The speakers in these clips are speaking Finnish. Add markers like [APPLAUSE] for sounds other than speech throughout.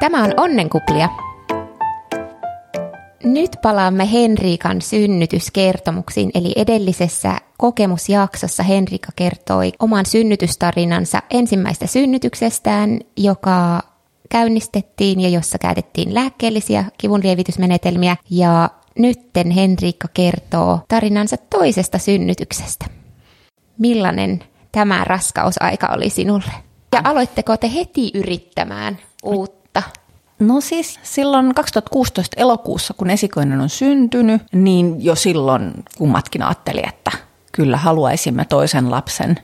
Tämä on Onnenkuplia. Nyt palaamme Henriikan synnytyskertomuksiin, eli edellisessä kokemusjaksossa Henrika kertoi oman synnytystarinansa ensimmäistä synnytyksestään, joka käynnistettiin ja jossa käytettiin lääkkeellisiä kivunlievitysmenetelmiä. Ja nytten Henriikka kertoo tarinansa toisesta synnytyksestä. Millainen tämä raskausaika oli sinulle? Ja aloitteko te heti yrittämään uutta? No siis silloin 2016 elokuussa, kun esikoinen on syntynyt, niin jo silloin kummatkin ajatteli, että kyllä haluaisimme toisen lapsen.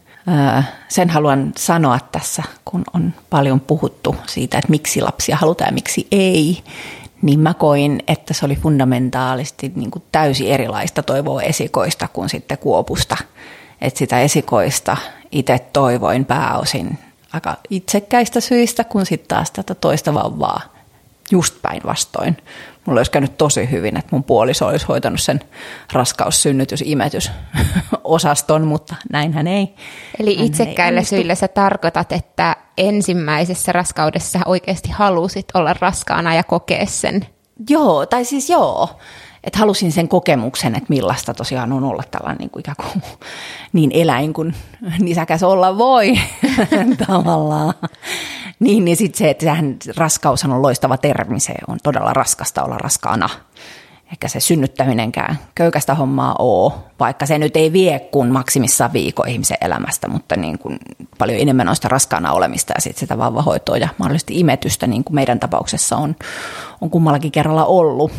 Sen haluan sanoa tässä, kun on paljon puhuttu siitä, että miksi lapsia halutaan ja miksi ei, niin mä koin, että se oli fundamentaalisti niin kuin täysin erilaista toivoa esikoista kuin sitten kuopusta. Että sitä esikoista itse toivoin pääosin aika itsekkäistä syistä, kun sitten taas tätä toista vauvaa just päinvastoin. Mulla olisi käynyt tosi hyvin, että mun puoliso olisi hoitanut sen raskaus, synnytys, imetys osaston, mutta näinhän ei. Eli itsekkäillä ei syillä sä tarkoitat, että ensimmäisessä raskaudessa oikeasti halusit olla raskaana ja kokea sen? Joo, tai siis joo että halusin sen kokemuksen, että millaista tosiaan on olla tällainen niin kuin ikään kuin niin eläin kuin nisäkäs olla voi [LAUGHS] tavallaan. Niin, niin sitten se, että sehän raskaus on loistava termi, se on todella raskasta olla raskaana. Ehkä se synnyttäminenkään köykästä hommaa oo, vaikka se nyt ei vie kuin maksimissaan viikon ihmisen elämästä, mutta niin kuin paljon enemmän on sitä raskaana olemista ja sit sitä vauvahoitoa ja mahdollisesti imetystä, niin kuin meidän tapauksessa on, on kummallakin kerralla ollut.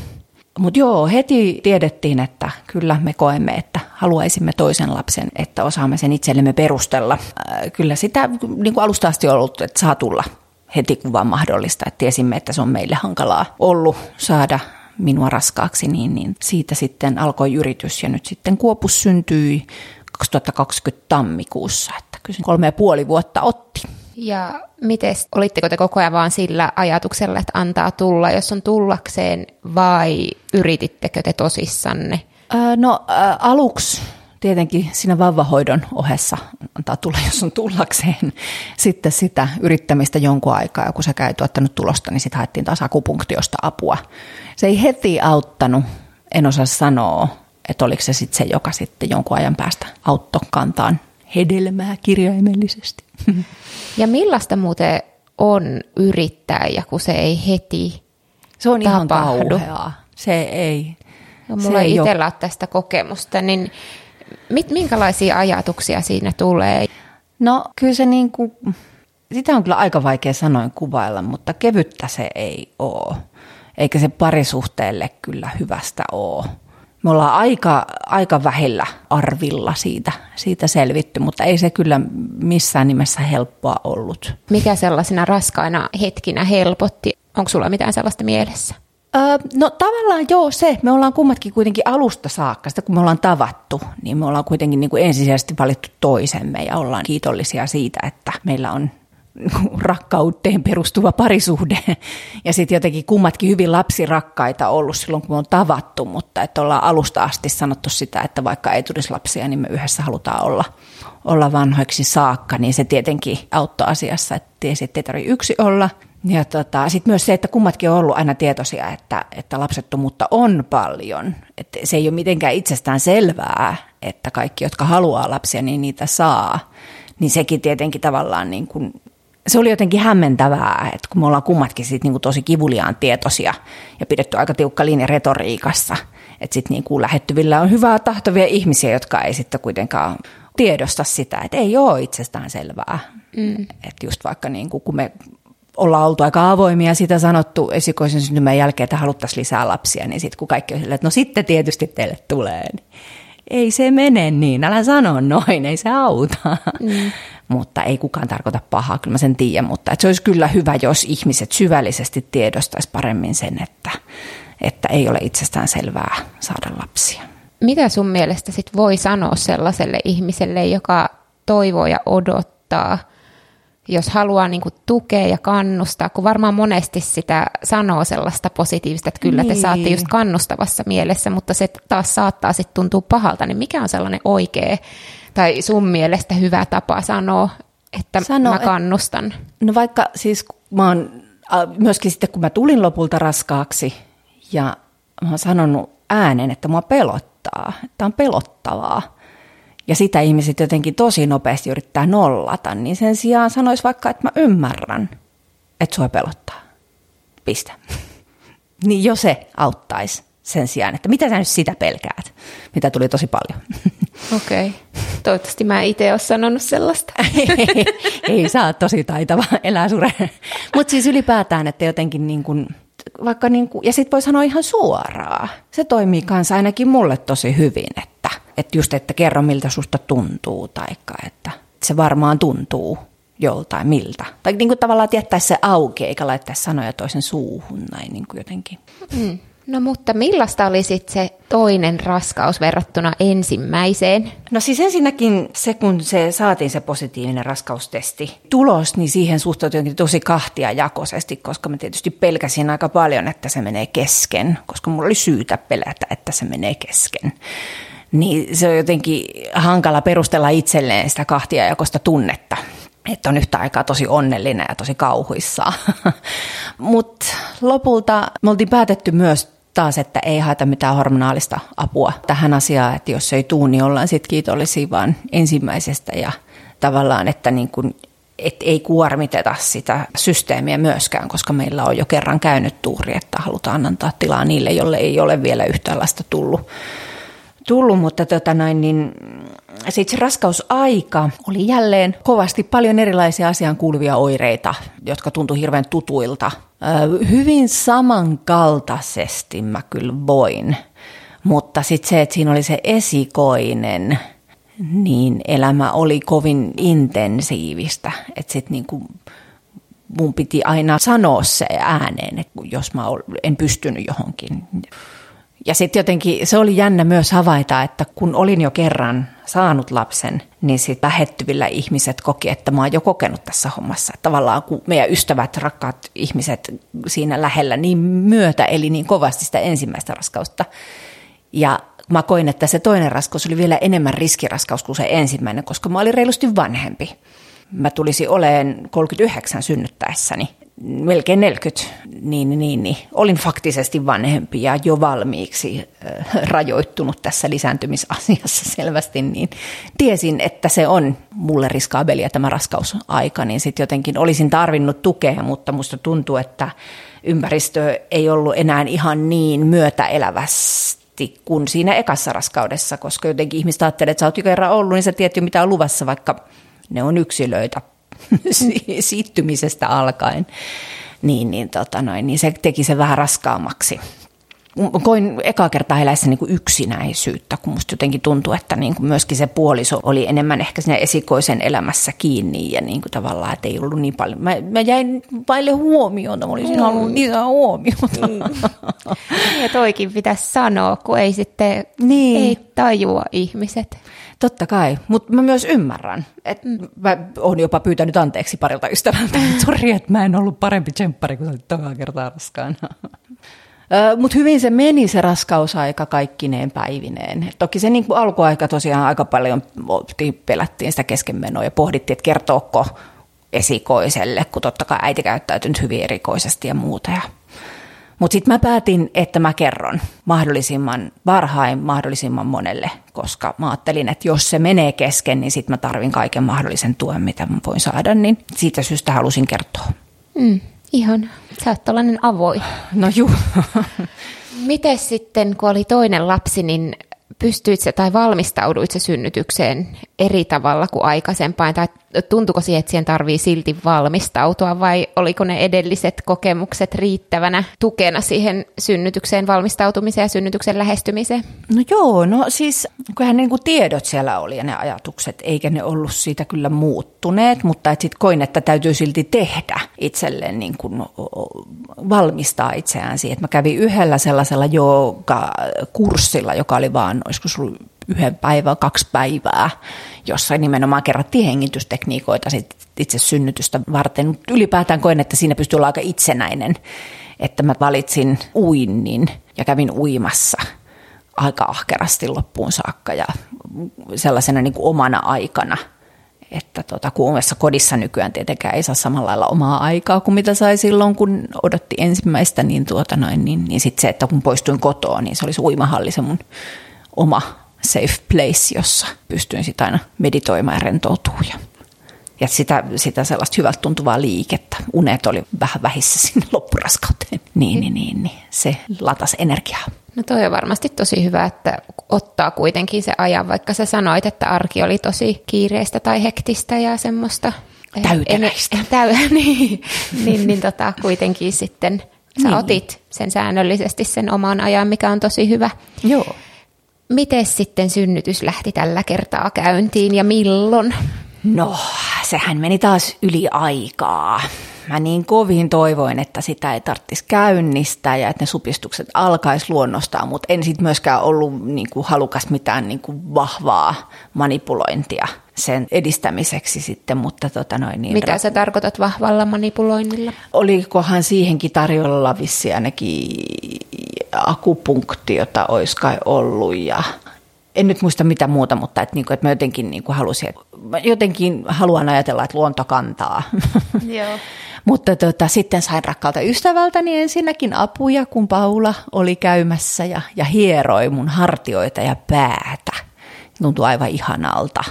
Mutta joo, heti tiedettiin, että kyllä me koemme, että haluaisimme toisen lapsen, että osaamme sen itsellemme perustella. Äh, kyllä sitä niin kuin alusta asti ollut, että saa tulla heti kun vaan mahdollista. Että tiesimme, että se on meille hankalaa ollut saada minua raskaaksi, niin, niin siitä sitten alkoi yritys ja nyt sitten Kuopus syntyi 2020 tammikuussa, että kyllä kolme ja puoli vuotta otti. Ja miten, olitteko te koko ajan vaan sillä ajatuksella, että antaa tulla, jos on tullakseen, vai yritittekö te tosissanne? Öö, no äh, aluksi tietenkin siinä vauvahoidon ohessa antaa tulla, jos on tullakseen. Sitten sitä yrittämistä jonkun aikaa, ja kun se käy tuottanut tulosta, niin sitten haettiin taas akupunktiosta apua. Se ei heti auttanut, en osaa sanoa, että oliko se sitten se, joka sitten jonkun ajan päästä auttoi kantaan hedelmää kirjaimellisesti. [LAUGHS] Ja millaista muuten on yrittää ja kun se ei heti Se on tapahdu. ihan kauheaa. Se ei. No, mulla ei itsellä ole tästä kokemusta, niin mit, minkälaisia ajatuksia siinä tulee? No kyllä se niin kuin, sitä on kyllä aika vaikea sanoin kuvailla, mutta kevyttä se ei ole. Eikä se parisuhteelle kyllä hyvästä ole me ollaan aika, aika vähillä arvilla siitä, siitä selvitty, mutta ei se kyllä missään nimessä helppoa ollut. Mikä sellaisina raskaina hetkinä helpotti? Onko sulla mitään sellaista mielessä? Öö, no tavallaan joo se, me ollaan kummatkin kuitenkin alusta saakka, sitä kun me ollaan tavattu, niin me ollaan kuitenkin niin kuin ensisijaisesti valittu toisemme ja ollaan kiitollisia siitä, että meillä on rakkauteen perustuva parisuhde. Ja sitten jotenkin kummatkin hyvin lapsirakkaita ollut silloin, kun me on tavattu, mutta että ollaan alusta asti sanottu sitä, että vaikka ei tulisi lapsia, niin me yhdessä halutaan olla, olla vanhoiksi saakka. Niin se tietenkin auttoi asiassa, että tiesi, että ei tarvitse yksi olla. Ja tota, sitten myös se, että kummatkin on ollut aina tietoisia, että, että lapsettomuutta on paljon. Että se ei ole mitenkään itsestään selvää, että kaikki, jotka haluaa lapsia, niin niitä saa. Niin sekin tietenkin tavallaan niin kuin se oli jotenkin hämmentävää, että kun me ollaan kummatkin sit niinku tosi kivuliaan tietoisia ja pidetty aika tiukka linja retoriikassa, että sitten niinku lähettyvillä on hyvää tahtovia ihmisiä, jotka ei sitten kuitenkaan tiedosta sitä, että ei ole itsestään selvää. Mm. Että just vaikka niinku, kun me ollaan oltu aika avoimia sitä sanottu esikoisen syntymän jälkeen, että haluttaisiin lisää lapsia, niin sitten kun kaikki on silleen, että no sitten tietysti teille tulee, niin ei se mene niin, älä sano noin, ei se auta. Mm mutta ei kukaan tarkoita pahaa, kyllä mä sen tiedän, mutta että se olisi kyllä hyvä, jos ihmiset syvällisesti tiedostaisi paremmin sen, että, että ei ole itsestään selvää saada lapsia. Mitä sun mielestä sit voi sanoa sellaiselle ihmiselle, joka toivoo ja odottaa, jos haluaa niin tukea ja kannustaa, kun varmaan monesti sitä sanoo sellaista positiivista, että kyllä niin. te saatte just kannustavassa mielessä, mutta se taas saattaa sitten tuntua pahalta, niin mikä on sellainen oikea tai sun mielestä hyvä tapa sanoa, että Sano, mä kannustan? Et, no vaikka siis mä oon myöskin sitten kun mä tulin lopulta raskaaksi ja mä oon sanonut äänen, että mua pelottaa, että on pelottavaa. Ja sitä ihmiset jotenkin tosi nopeasti yrittää nollata, niin sen sijaan sanois vaikka, että mä ymmärrän, että sua pelottaa. Pistä. [LAUGHS] niin jo se auttaisi sen sijaan, että mitä sä nyt sitä pelkäät, mitä tuli tosi paljon. [LAUGHS] Okei. Okay. Toivottavasti mä itse ole sanonut sellaista. [LAUGHS] ei, ei saa tosi taitava elää sure. Mutta siis ylipäätään, että jotenkin niin kuin, vaikka niin kuin, ja sitten voi sanoa ihan suoraan. Se toimii kanssa ainakin mulle tosi hyvin, että, että just, että kerro miltä susta tuntuu, taikka että se varmaan tuntuu joltain miltä. Tai niin kuin tavallaan jättää se auki, eikä laittaa sanoja toisen suuhun näin niin kuin jotenkin. Mm. No mutta millaista oli sitten se toinen raskaus verrattuna ensimmäiseen? No siis ensinnäkin se, kun se saatiin se positiivinen raskaustesti tulos, niin siihen suhtautui tosi kahtia jakoisesti, koska mä tietysti pelkäsin aika paljon, että se menee kesken, koska mulla oli syytä pelätä, että se menee kesken. Niin se on jotenkin hankala perustella itselleen sitä kahtia jakosta tunnetta että on yhtä aikaa tosi onnellinen ja tosi kauhuissaan. [LAUGHS] Mutta lopulta me oltiin päätetty myös taas, että ei haeta mitään hormonaalista apua tähän asiaan, että jos ei tuu, niin ollaan sitten kiitollisia vaan ensimmäisestä ja tavallaan, että niin kuin, et ei kuormiteta sitä systeemiä myöskään, koska meillä on jo kerran käynyt tuuri, että halutaan antaa tilaa niille, jolle ei ole vielä yhtään lasta tullut. Tullut mutta tota noin, niin sitten se raskausaika oli jälleen kovasti paljon erilaisia asiaan kuuluvia oireita, jotka tuntui hirveän tutuilta. Hyvin samankaltaisesti mä kyllä voin, mutta sitten se, että siinä oli se esikoinen, niin elämä oli kovin intensiivistä. Että sitten niinku mun piti aina sanoa se ääneen, että jos mä en pystynyt johonkin ja sitten jotenkin se oli jännä myös havaita, että kun olin jo kerran saanut lapsen, niin sitten lähettyvillä ihmiset koki, että mä oon jo kokenut tässä hommassa. Että tavallaan kun meidän ystävät, rakkaat ihmiset siinä lähellä niin myötä, eli niin kovasti sitä ensimmäistä raskausta. Ja mä koin, että se toinen raskaus oli vielä enemmän riskiraskaus kuin se ensimmäinen, koska mä olin reilusti vanhempi. Mä tulisin oleen 39 synnyttäessäni melkein 40, niin, niin, niin olin faktisesti vanhempi ja jo valmiiksi rajoittunut tässä lisääntymisasiassa [LAUGHS] selvästi, niin tiesin, että se on mulle riskaabelia tämä raskausaika, niin sitten jotenkin olisin tarvinnut tukea, mutta musta tuntuu, että ympäristö ei ollut enää ihan niin myötäelävästi kuin siinä ekassa raskaudessa, koska jotenkin ihmiset ajattelee, että sä oot jo kerran ollut, niin sä tiedät jo mitä on luvassa, vaikka ne on yksilöitä [LAUGHS] siittymisestä alkaen, niin, niin, tota noin, niin se teki se vähän raskaammaksi. Koin eka kertaa eläessä niin kuin yksinäisyyttä, kun musta jotenkin tuntui, että niin kuin myöskin se puoliso oli enemmän ehkä siinä esikoisen elämässä kiinni ja niin kuin tavallaan, että ei ollut niin paljon. Mä, mä jäin vaille huomiota, mä olisin mm. halunnut lisää huomiota. Mm. Ja toikin pitäisi sanoa, kun ei sitten niin. ei tajua ihmiset. Totta kai, mutta mä myös ymmärrän. että mm. Mä oon jopa pyytänyt anteeksi parilta ystävältä, että sori, että mä en ollut parempi tsemppari kuin olit tokaa kertaa raskaana. Mutta hyvin se meni se raskausaika kaikkineen päivineen. Toki se niin alkuaika tosiaan aika paljon pelättiin sitä keskenmenoa ja pohdittiin, että kertooko esikoiselle, kun totta kai äiti käyttäytynyt hyvin erikoisesti ja muuta. Ja mutta sitten mä päätin, että mä kerron mahdollisimman varhain mahdollisimman monelle, koska mä ajattelin, että jos se menee kesken, niin sitten mä tarvin kaiken mahdollisen tuen, mitä mä voin saada, niin siitä syystä halusin kertoa. Mm, ihan. Sä oot tällainen avoin. No juu. Miten sitten, kun oli toinen lapsi, niin pystyit se tai valmistauduit se synnytykseen eri tavalla kuin aikaisempaan, tai tuntuko siihen, että siihen tarvii silti valmistautua, vai oliko ne edelliset kokemukset riittävänä tukena siihen synnytykseen valmistautumiseen ja synnytyksen lähestymiseen? No joo, no siis kyllähän niin kuin tiedot siellä oli ja ne ajatukset, eikä ne ollut siitä kyllä muuttuneet, mutta sitten koin, että täytyy silti tehdä itselleen niin kuin valmistaa itseään siihen. Mä kävin yhdellä sellaisella kurssilla, joka oli vaan, olisiko sulla yhden päivän, kaksi päivää, jossa nimenomaan kerrattiin hengitystekniikoita sit itse synnytystä varten. Ylipäätään koen, että siinä pystyy olla aika itsenäinen, että mä valitsin uinnin ja kävin uimassa aika ahkerasti loppuun saakka ja sellaisena niin kuin omana aikana. että tota, kun omassa kodissa nykyään tietenkään ei saa samalla lailla omaa aikaa kuin mitä sai silloin, kun odotti ensimmäistä, niin, tuota noin, niin, niin sitten se, että kun poistuin kotoa, niin se oli se uimahalli se mun oma safe place, jossa pystyin sitten aina meditoimaan ja rentoutumaan. Ja, ja sitä, sitä sellaista hyvältä tuntuvaa liikettä. Unet oli vähän vähissä sinne loppuraskauteen. Niin, niin, niin, niin. se latas energiaa. No toi on varmasti tosi hyvä, että ottaa kuitenkin se ajan, vaikka sä sanoit, että arki oli tosi kiireistä tai hektistä ja semmoista. Täyteläistä. täy, [LAUGHS] niin, niin, niin tota, kuitenkin sitten sä niin. otit sen säännöllisesti sen oman ajan, mikä on tosi hyvä. Joo. Miten sitten synnytys lähti tällä kertaa käyntiin ja milloin? No, sehän meni taas yli aikaa. Mä niin kovin toivoin, että sitä ei tarvitsisi käynnistää ja että ne supistukset alkaisi luonnostaan, mutta en sitten myöskään ollut niin kuin halukas mitään niin kuin vahvaa manipulointia sen edistämiseksi sitten, mutta tota noin niin. Mitä sä tarkoitat vahvalla manipuloinnilla? Olikohan siihenkin tarjolla vissi ainakin akupunktiota olisi kai ollut ja en nyt muista mitä muuta, mutta että, niin kuin, että mä jotenkin niin kuin halusin, että mä jotenkin haluan ajatella, että luonto kantaa. Joo. [LAUGHS] mutta tota, sitten sain rakkaalta ystävältäni ensinnäkin apuja, kun Paula oli käymässä ja, ja hieroi mun hartioita ja päätä. Tuntui aivan ihanalta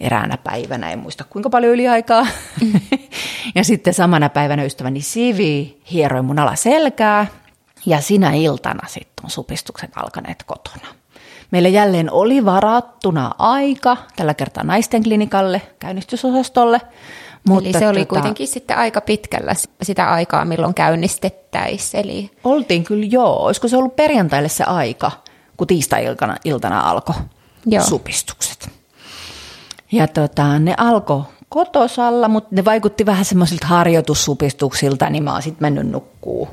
eräänä päivänä, en muista kuinka paljon yli aikaa. Mm. [LAUGHS] ja sitten samana päivänä ystäväni Sivi hieroi mun alaselkää ja sinä iltana sitten on supistukset alkaneet kotona. Meillä jälleen oli varattuna aika, tällä kertaa naisten klinikalle, käynnistysosastolle. Mutta eli se oli tota, kuitenkin sitten aika pitkällä sitä aikaa, milloin käynnistettäisiin. Eli... Oltiin kyllä joo. Olisiko se ollut perjantaille se aika, kun tiistai-iltana iltana alkoi joo. supistukset. Ja tota, ne alkoi kotosalla, mutta ne vaikutti vähän semmoisilta harjoitussupistuksilta, niin mä oon sitten mennyt nukkuu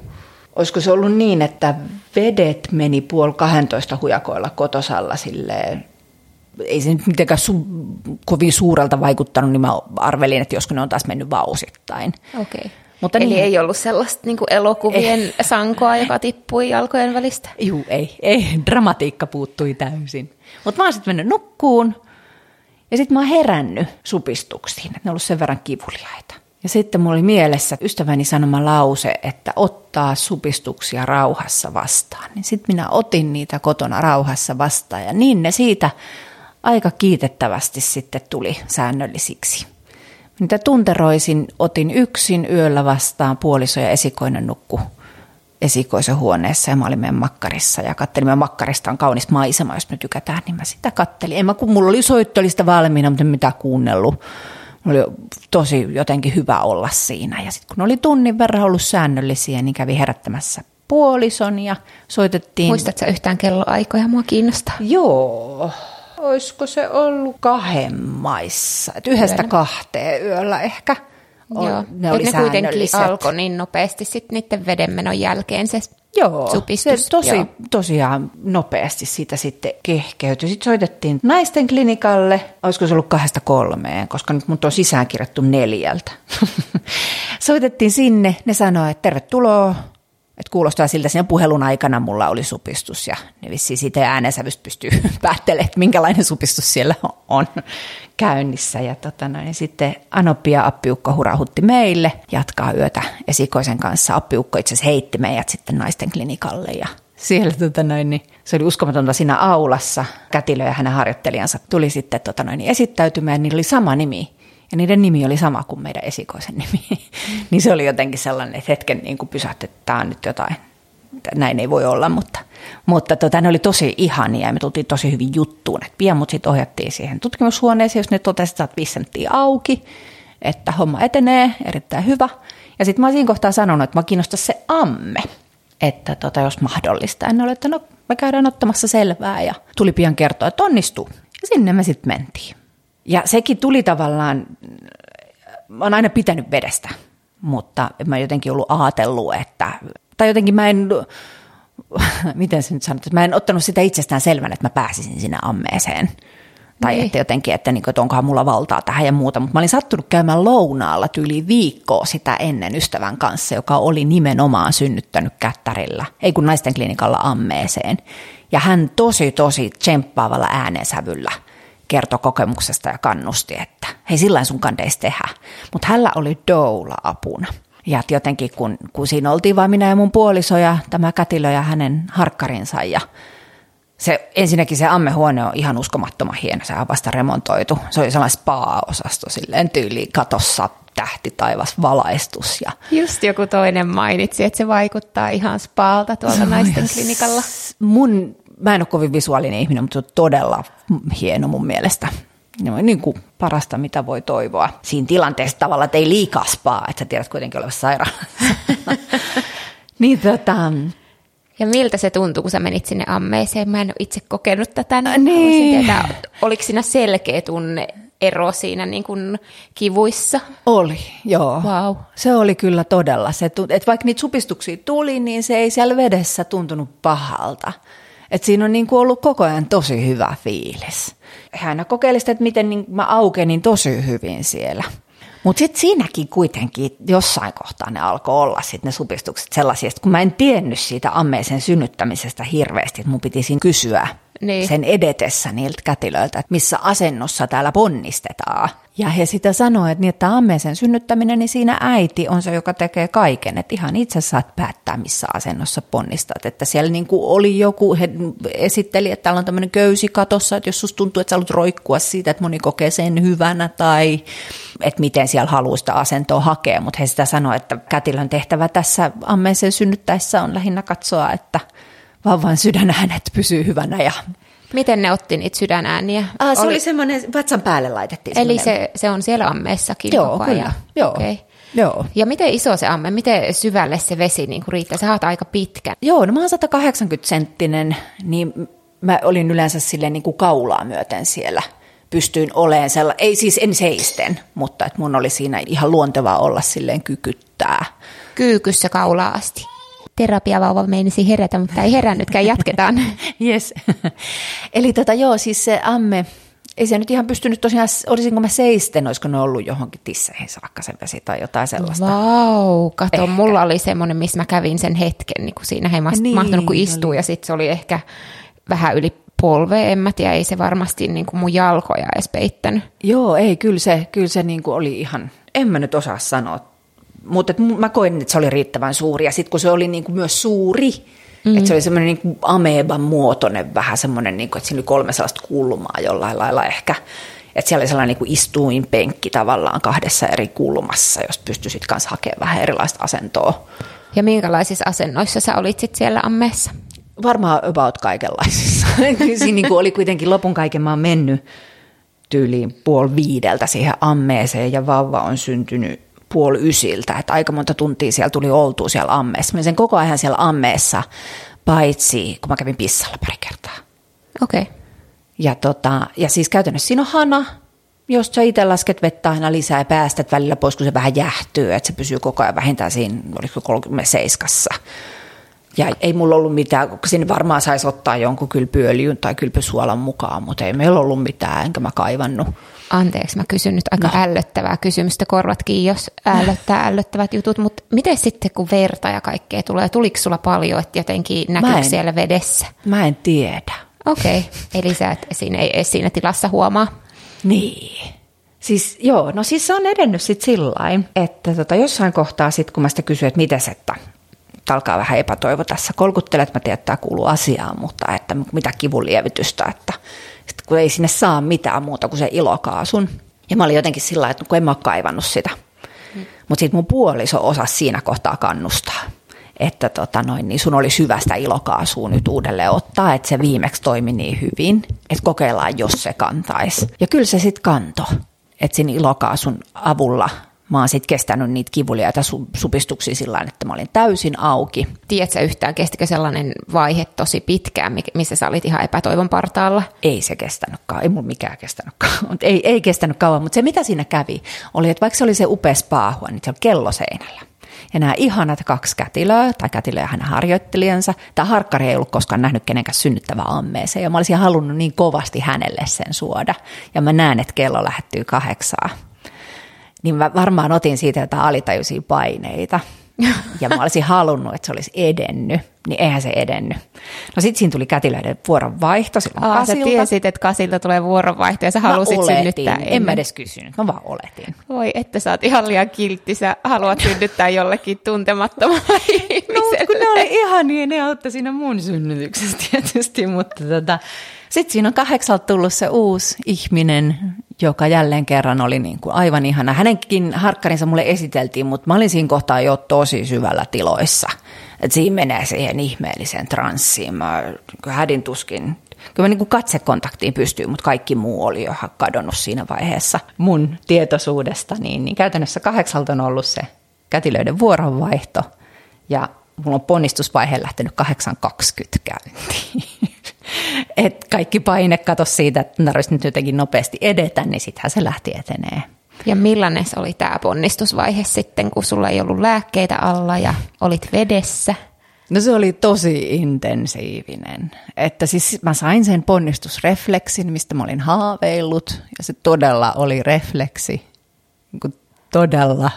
olisiko se ollut niin, että vedet meni puoli 12 hujakoilla kotosalla silleen, ei se nyt mitenkään su- kovin suurelta vaikuttanut, niin mä arvelin, että joskus ne on taas mennyt vausittain. Okei. Okay. Mutta Eli niin, ei ollut sellaista niin elokuvien ei. sankoa, joka tippui jalkojen välistä? Juu, ei. ei. Dramatiikka puuttui täysin. Mutta mä oon sitten mennyt nukkuun ja sitten mä oon herännyt supistuksiin, että ne on ollut sen verran kivuliaita. Ja sitten mulla oli mielessä ystäväni sanoma lause, että ottaa supistuksia rauhassa vastaan. Niin sitten minä otin niitä kotona rauhassa vastaan ja niin ne siitä aika kiitettävästi sitten tuli säännöllisiksi. Niitä tunteroisin otin yksin yöllä vastaan puoliso ja esikoinen nukku esikoisen huoneessa ja mä olin meidän makkarissa ja kattelin, meidän makkarista on kaunis maisema, jos me tykätään, niin mä sitä kattelin. En mä, kun mulla oli soittolista valmiina, mutta en mitään kuunnellut oli tosi jotenkin hyvä olla siinä. Ja sitten kun oli tunnin verran ollut säännöllisiä, niin kävi herättämässä puolison ja soitettiin. Muistatko yhtään kelloaikoja? Mua kiinnostaa. Joo. Olisiko se ollut kahden maissa? Et yhdestä yöllä. kahteen yöllä ehkä. Joo, ne, oli ne kuitenkin alkoi niin nopeasti sitten niiden vedenmenon jälkeen se Joo, supistus. se tosi, Joo. tosiaan nopeasti siitä sitten kehkeytyi. Sitten soitettiin naisten klinikalle, olisiko se ollut kahdesta kolmeen, koska nyt mut on sisäänkirjattu neljältä. [LAUGHS] soitettiin sinne, ne sanoi, että tervetuloa, että kuulostaa siltä, siinä puhelun aikana mulla oli supistus ja ne vissiin siitä äänensävystä pystyy [LAUGHS] päättelemään, että minkälainen supistus siellä on käynnissä. Ja tota noin, niin sitten Anoppi ja Appiukko hurahutti meille jatkaa yötä esikoisen kanssa. Appiukko itse asiassa heitti meidät sitten naisten klinikalle ja siellä tota noin, niin se oli uskomatonta siinä aulassa. Kätilö ja hänen harjoittelijansa tuli sitten tota noin, niin esittäytymään, niillä oli sama nimi ja niiden nimi oli sama kuin meidän esikoisen nimi. [LAUGHS] Niin se oli jotenkin sellainen, että hetken niin kuin pysähty, että tämä on nyt jotain, näin ei voi olla, mutta, mutta tota, ne oli tosi ihania ja me tultiin tosi hyvin juttuun. Että pian mut sitten ohjattiin siihen tutkimushuoneeseen, jos ne totesivat, että viisi auki, että homma etenee, erittäin hyvä. Ja sitten mä olisin kohtaa sanonut, että mä kiinnostaa se amme, että tota, jos mahdollista. En ole, että no me käydään ottamassa selvää ja tuli pian kertoa, että onnistuu. Ja sinne me sitten mentiin. Ja sekin tuli tavallaan, mä oon aina pitänyt vedestä, mutta mä jotenkin ollut ajatellut, että, tai jotenkin mä en, [LAUGHS] miten se nyt sanotaan, mä en ottanut sitä itsestään selvänä, että mä pääsisin sinne ammeeseen. Tai niin. että jotenkin, että, niin kuin, että onkohan mulla valtaa tähän ja muuta. Mutta mä olin sattunut käymään lounaalla tyyli viikkoa sitä ennen ystävän kanssa, joka oli nimenomaan synnyttänyt kättärillä, ei kun naisten klinikalla ammeeseen. Ja hän tosi, tosi tsemppaavalla äänensävyllä – kertoi kokemuksesta ja kannusti, että hei sillä sun kandeis tehdä. Mutta hänellä oli doula apuna. Ja jotenkin kun, kun siinä oltiin vain minä ja mun puoliso ja tämä kätilö ja hänen harkkarinsa ja se, ensinnäkin se ammehuone on ihan uskomattoman hieno, se on vasta remontoitu. Se oli sellainen spa-osasto silleen tyyliin katossa tähti taivas valaistus. Ja... Just joku toinen mainitsi, että se vaikuttaa ihan spaalta tuolta naisten klinikalla. Mun, mä en ole kovin visuaalinen ihminen, mutta se on todella hieno mun mielestä. Niin kuin parasta, mitä voi toivoa. Siinä tilanteessa tavalla, että ei liikaa spaa, että sä tiedät kuitenkin olevassa sairaalassa. [LAUGHS] niin tota, ja miltä se tuntui, kun sä menit sinne ammeeseen? Mä en ole itse kokenut tätä. Niin. Tietää, oliko siinä selkeä tunne ero siinä niin kuin kivuissa? Oli, joo. Wow. Se oli kyllä todella. Se, että vaikka niitä supistuksia tuli, niin se ei siellä vedessä tuntunut pahalta. Et siinä on niin kuin ollut koko ajan tosi hyvä fiilis. Hän kokeili sitä, että miten niin mä aukenin tosi hyvin siellä. Mutta sitten siinäkin kuitenkin jossain kohtaa ne alkoi olla sit ne supistukset sellaisia, kun mä en tiennyt siitä ammeisen synnyttämisestä hirveästi, että mun piti siinä kysyä niin. sen edetessä niiltä kätilöiltä, että missä asennossa täällä ponnistetaan. Ja he sitä sanoivat, että, niin, että ammeisen synnyttäminen, niin siinä äiti on se, joka tekee kaiken. Että ihan itse saat päättää, missä asennossa ponnistat. Että siellä niin kuin oli joku, he esitteli, että täällä on tämmöinen köysi katossa, että jos susta tuntuu, että sä haluat roikkua siitä, että moni kokee sen hyvänä tai että miten siellä haluaa sitä asentoa hakea. Mutta he sitä sanoivat, että kätilön tehtävä tässä ammeisen synnyttäessä on lähinnä katsoa, että – vauvan sydänäänet pysyy hyvänä ja Miten ne otti niitä sydänääniä? Ah, se oli, oli semmoinen, vatsan päälle laitettiin. Eli se, se on siellä ammeessakin Joo, koko kyllä. Joo. Okay. Joo. Ja miten iso se amme, miten syvälle se vesi niin kuin riittää? Sä oot aika pitkä. Joo, no mä oon 180 senttinen, niin mä olin yleensä silleen niin kuin kaulaa myöten siellä. Pystyin olemaan sella, ei siis en seisten, mutta että mun oli siinä ihan luontevaa olla silleen kykyttää. Kyykyssä kaulaa asti terapiavauva meinisi herätä, mutta ei herännytkään, jatketaan. [LAUGHS] yes. [LAUGHS] Eli tota, joo, siis se amme, ei se nyt ihan pystynyt tosiaan, olisinko mä seisten, olisiko ne ollut johonkin tisseihin saakka sen vesi tai jotain sellaista. Vau, wow, kato, ehkä. mulla oli semmoinen, missä mä kävin sen hetken, niin kuin siinä ei niin, mahtunut kun istuu, ja sitten se oli ehkä vähän yli polve, en mä tiedä, ei se varmasti niin kuin mun jalkoja edes peittänyt. Joo, ei, kyllä se, kyllä se niin kuin oli ihan, en mä nyt osaa sanoa mutta mä koin, että se oli riittävän suuri. Ja sitten kun se oli niin kuin myös suuri, mm. että se oli semmoinen niin ameban muotoinen vähän semmoinen, niin kuin, että siinä oli kolme sellaista kulmaa jollain lailla ehkä. Että siellä oli sellainen niin kuin istuinpenkki tavallaan kahdessa eri kulmassa, jos pystyisit kanssa hakemaan vähän erilaista asentoa. Ja minkälaisissa asennoissa sä olit sit siellä ammeessa? Varmaan about kaikenlaisissa. [LAUGHS] Siinä niin kuin oli kuitenkin lopun kaiken mä oon mennyt tyyliin puoli viideltä siihen ammeeseen ja vauva on syntynyt puoli ysiltä, että aika monta tuntia siellä tuli oltua siellä ammeessa. Mä sen koko ajan siellä ammeessa, paitsi kun mä kävin pissalla pari kertaa. Okei. Okay. Ja, tota, ja siis käytännössä siinä on hana, jos sä itse lasket vettä aina lisää ja päästät välillä pois, kun se vähän jähtyy, että se pysyy koko ajan vähintään siinä, oliko 37. Ja ei mulla ollut mitään, kun sinne varmaan saisi ottaa jonkun kylpyöljyn tai kylpysuolan mukaan, mutta ei meillä ollut mitään, enkä mä kaivannut. Anteeksi, mä kysyn nyt aika no. ällöttävää kysymystä, korvatkin jos ällöttää [LAUGHS] ällöttävät jutut, mutta miten sitten kun verta ja kaikkea tulee, tuliko sulla paljon, että jotenkin näkyykö siellä vedessä? Mä en tiedä. Okei, okay. [LAUGHS] eli sä et siinä, ei siinä tilassa huomaa? Niin. Siis joo, no siis se on edennyt sitten sillä että tota, jossain kohtaa sitten kun mä sitä kysyin, että miten se, että alkaa vähän epätoivo tässä kolkuttele, että mä tiedän, että tämä kuuluu asiaan, mutta että mitä kivun lievitystä, että kun ei sinne saa mitään muuta kuin se ilokaasun. Ja mä olin jotenkin sillä että kun en mä ole kaivannut sitä. Mm. Mutta sitten mun puoliso osasi siinä kohtaa kannustaa että tota noin, niin sun olisi hyvä sitä ilokaasua nyt uudelleen ottaa, että se viimeksi toimi niin hyvin, että kokeillaan, jos se kantaisi. Ja kyllä se sitten kanto, että siinä ilokaasun avulla mä oon sitten kestänyt niitä kivuliaita su- supistuksia sillä että mä olin täysin auki. Tiedätkö yhtään, kestikö sellainen vaihe tosi pitkään, missä sä olit ihan epätoivon partaalla? Ei se kestänytkaan, ei mun mikään kestänyt kauan. [LAUGHS] ei, ei kestänyt kauan, mutta se mitä siinä kävi, oli, että vaikka se oli se upea spaahua, niin se on kello seinällä. Ja nämä ihanat kaksi kätilöä, tai kätilöä hänen harjoittelijansa, tämä harkkari ei ollut koskaan nähnyt kenenkään synnyttävää ammeeseen, ja mä olisin halunnut niin kovasti hänelle sen suoda. Ja mä näen, että kello lähettyy kahdeksaa niin mä varmaan otin siitä jotain alitajuisia paineita. ja mä olisin halunnut, että se olisi edennyt, niin eihän se edennyt. No sitten siinä tuli kätilöiden vuoronvaihto silloin Aa, kasilta. sä tiesit, että kasilta tulee vuoronvaihto ja sä halusit mä oletin, synnyttää en ennen. mä edes kysynyt, mä vaan oletin. Voi, että sä oot ihan liian kiltti, sä haluat synnyttää jollekin tuntemattomalle [LAUGHS] ihmiselle. No, kun ne oli ihania, ne auttoi siinä mun synnytyksessä tietysti, mutta tota, sitten siinä on kahdeksalta tullut se uusi ihminen, joka jälleen kerran oli niin kuin aivan ihana. Hänenkin harkkarinsa mulle esiteltiin, mutta mä olin siinä kohtaa jo tosi syvällä tiloissa. Et siinä menee siihen ihmeelliseen transsiin. Mä hädin tuskin Kyllä mä niin kuin katsekontaktiin pystyy, mutta kaikki muu oli jo kadonnut siinä vaiheessa mun tietoisuudesta. Niin, niin käytännössä kahdeksalta on ollut se kätilöiden vuoronvaihto ja mulla on ponnistusvaihe lähtenyt 8.20 käyntiin. [LAUGHS] [LAUGHS] Et kaikki paine kato siitä, että tarvitsisi nyt jotenkin nopeasti edetä, niin sittenhän se lähti etenee. Ja millainen se oli tämä ponnistusvaihe sitten, kun sulla ei ollut lääkkeitä alla ja olit vedessä? No se oli tosi intensiivinen. Että siis mä sain sen ponnistusrefleksin, mistä mä olin haaveillut. Ja se todella oli refleksi. Niin todella.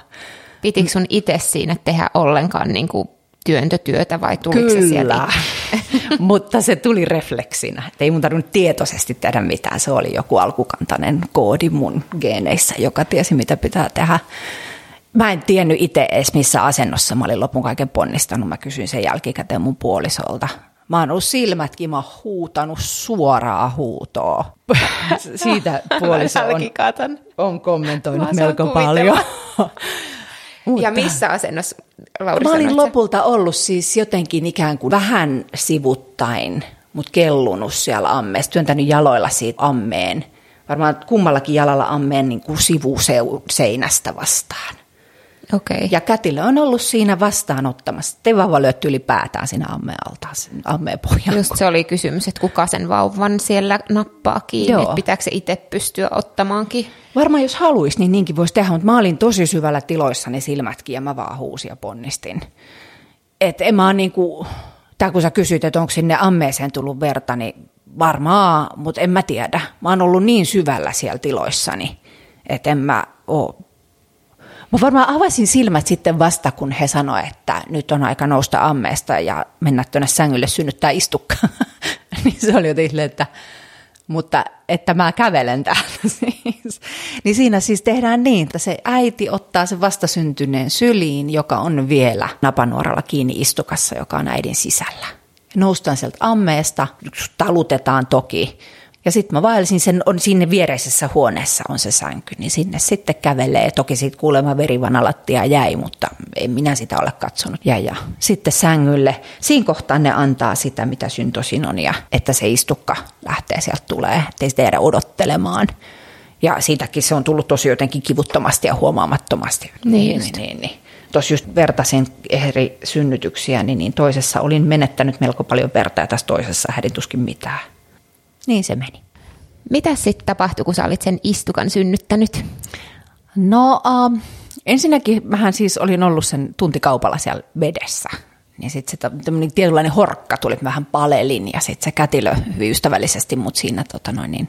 Pitikö sun itse siinä tehdä ollenkaan niin kuin työntötyötä vai tuliko se sieltä? [LAUGHS] mutta se tuli refleksinä. Et ei mun tarvinnut tietoisesti tehdä mitään. Se oli joku alkukantainen koodi mun geeneissä, joka tiesi mitä pitää tehdä. Mä en tiennyt itse edes missä asennossa mä olin lopun kaiken ponnistanut. Mä kysyin sen jälkikäteen mun puolisolta. Mä oon ollut silmätkin, mä oon huutanut suoraa huutoa. [LAUGHS] Siitä puoliso on, on kommentoinut melko paljon. [LAUGHS] Mutta, ja missä asennossa, Lauri, Mä olin lopulta ollut siis jotenkin ikään kuin vähän sivuttain, mutta kellunut siellä ammeessa, työntänyt jaloilla siitä ammeen. Varmaan kummallakin jalalla ammeen niin kuin sivuseinästä vastaan. Okay. Ja kätilö on ollut siinä vastaanottamassa. Te vauva lyötti ylipäätään siinä ammeen altaan, ammeen pohjaan. Just se oli kysymys, että kuka sen vauvan siellä nappaa kiinni, Joo. että pitääkö se itse pystyä ottamaankin. Varmaan jos haluaisi, niin niinkin voisi tehdä, mutta mä olin tosi syvällä tiloissani silmätkin ja mä vaan huusin ja ponnistin. Että en mä niin kuin, tai kun sä kysyt, että onko sinne ammeeseen tullut verta, niin varmaan, mutta en mä tiedä. Mä oon ollut niin syvällä siellä tiloissani, että en mä ole Mä varmaan avasin silmät sitten vasta, kun he sanoivat, että nyt on aika nousta ammeesta ja mennä tuonne sängylle synnyttää istukka. [LAUGHS] niin se oli jotenkin että mutta että mä kävelen täältä [LAUGHS] siis. Niin siinä siis tehdään niin, että se äiti ottaa sen vastasyntyneen syliin, joka on vielä napanuoralla kiinni istukassa, joka on äidin sisällä. Noustaan sieltä ammeesta, talutetaan toki, ja sitten mä vaelsin sen, on sinne viereisessä huoneessa on se sänky, niin sinne sitten kävelee. Toki siitä kuulemma verivana lattia jäi, mutta en minä sitä ole katsonut. Ja, ja sitten sängylle. Siinä kohtaa ne antaa sitä, mitä syntosin on, ja että se istukka lähtee sieltä tulee, ettei sitä jäädä odottelemaan. Ja siitäkin se on tullut tosi jotenkin kivuttomasti ja huomaamattomasti. Niin, niin, niin, niin. Tuossa just vertasin eri synnytyksiä, niin, niin toisessa olin menettänyt melko paljon verta ja tässä toisessa hädin tuskin mitään. Niin se meni. Mitä sitten tapahtui, kun sä olit sen istukan synnyttänyt? No uh, ensinnäkin mähän siis olin ollut sen tuntikaupalla siellä vedessä. Niin sitten se tämmöinen tietynlainen horkka tuli, vähän palelin ja sitten se kätilö hyvin ystävällisesti mut siinä tota noin, niin,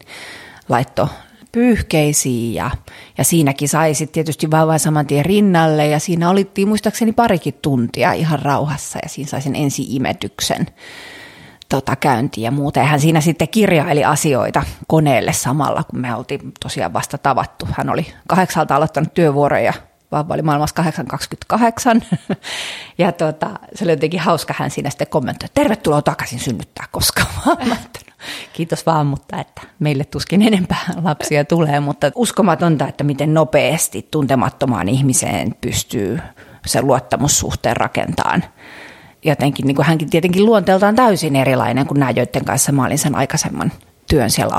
laitto pyyhkeisiin ja, ja siinäkin sai sitten tietysti vauvan saman tien rinnalle ja siinä olittiin muistaakseni parikin tuntia ihan rauhassa ja siinä sai sen ensi-imetyksen tota, käyntiin ja hän siinä sitten kirjaili asioita koneelle samalla, kun me oltiin tosiaan vasta tavattu. Hän oli kahdeksalta aloittanut työvuoroja, vauva oli maailmassa 8.28. [LAUGHS] ja tota, se oli jotenkin hauska, hän siinä sitten kommentoi, että tervetuloa takaisin synnyttää koskaan. [LAUGHS] Kiitos vaan, mutta että meille tuskin enempää [LAUGHS] lapsia tulee, mutta uskomatonta, että miten nopeasti tuntemattomaan ihmiseen pystyy sen luottamussuhteen rakentamaan jotenkin, niin kuin hänkin tietenkin luonteeltaan täysin erilainen kuin nämä, joiden kanssa mä olin sen aikaisemman työn siellä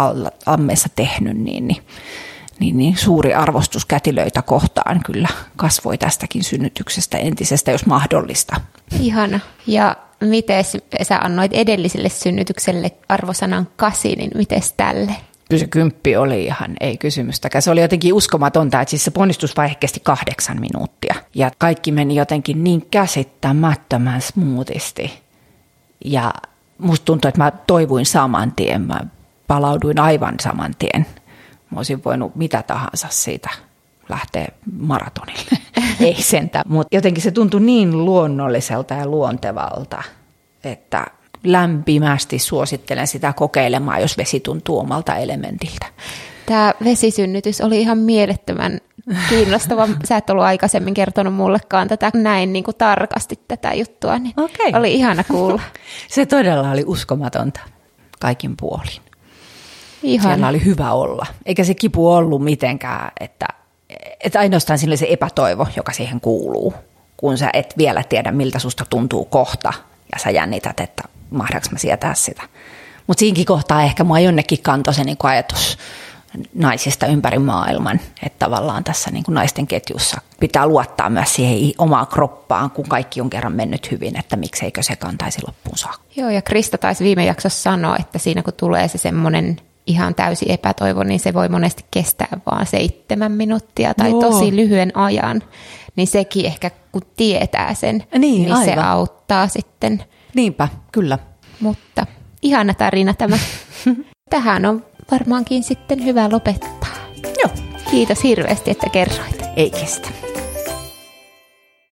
ammeessa tehnyt, niin, niin, niin, niin suuri arvostus kätilöitä kohtaan kyllä kasvoi tästäkin synnytyksestä entisestä, jos mahdollista. Ihana. Ja miten sä annoit edelliselle synnytykselle arvosanan kasi, niin miten tälle? Kyllä se kymppi oli ihan, ei kysymystäkään. Se oli jotenkin uskomatonta, että siis se ponnistusvaihe kesti kahdeksan minuuttia. Ja kaikki meni jotenkin niin käsittämättömän smoothisti. Ja musta tuntui, että mä toivuin saman tien. Mä palauduin aivan saman tien. Mä olisin voinut mitä tahansa siitä lähteä maratonille. [LAUGHS] Ei sentään, mutta jotenkin se tuntui niin luonnolliselta ja luontevalta, että lämpimästi suosittelen sitä kokeilemaan, jos vesi tuntuu omalta elementiltä. Tämä vesisynnytys oli ihan mielettömän kiinnostava. [LAUGHS] Sä et ollut aikaisemmin kertonut mullekaan tätä näin niin kuin tarkasti tätä juttua, niin okay. oli ihana kuulla. [LAUGHS] Se todella oli uskomatonta kaikin puolin. Ihana. Siellä oli hyvä olla. Eikä se kipu ollut mitenkään, että, että ainoastaan sille se epätoivo, joka siihen kuuluu, kun sä et vielä tiedä, miltä susta tuntuu kohta, ja sä jännität, että mahdaanko mä sietää sitä. Mutta siinkin kohtaa ehkä mua jonnekin kantoi se niin ajatus naisista ympäri maailman, että tavallaan tässä niin kuin naisten ketjussa pitää luottaa myös siihen omaan kroppaan, kun kaikki on kerran mennyt hyvin, että mikseikö se kantaisi loppuun saakka. Joo, ja Krista taisi viime jaksossa sanoa, että siinä kun tulee se semmoinen ihan täysi epätoivo, niin se voi monesti kestää vain seitsemän minuuttia tai Joo. tosi lyhyen ajan. Niin sekin ehkä, kun tietää sen, niin, niin se auttaa sitten. Niinpä, kyllä. Mutta ihana tarina tämä. [LAUGHS] Tähän on varmaankin sitten hyvä lopettaa. Joo. Kiitos hirveästi, että kerroit. Ei kestä.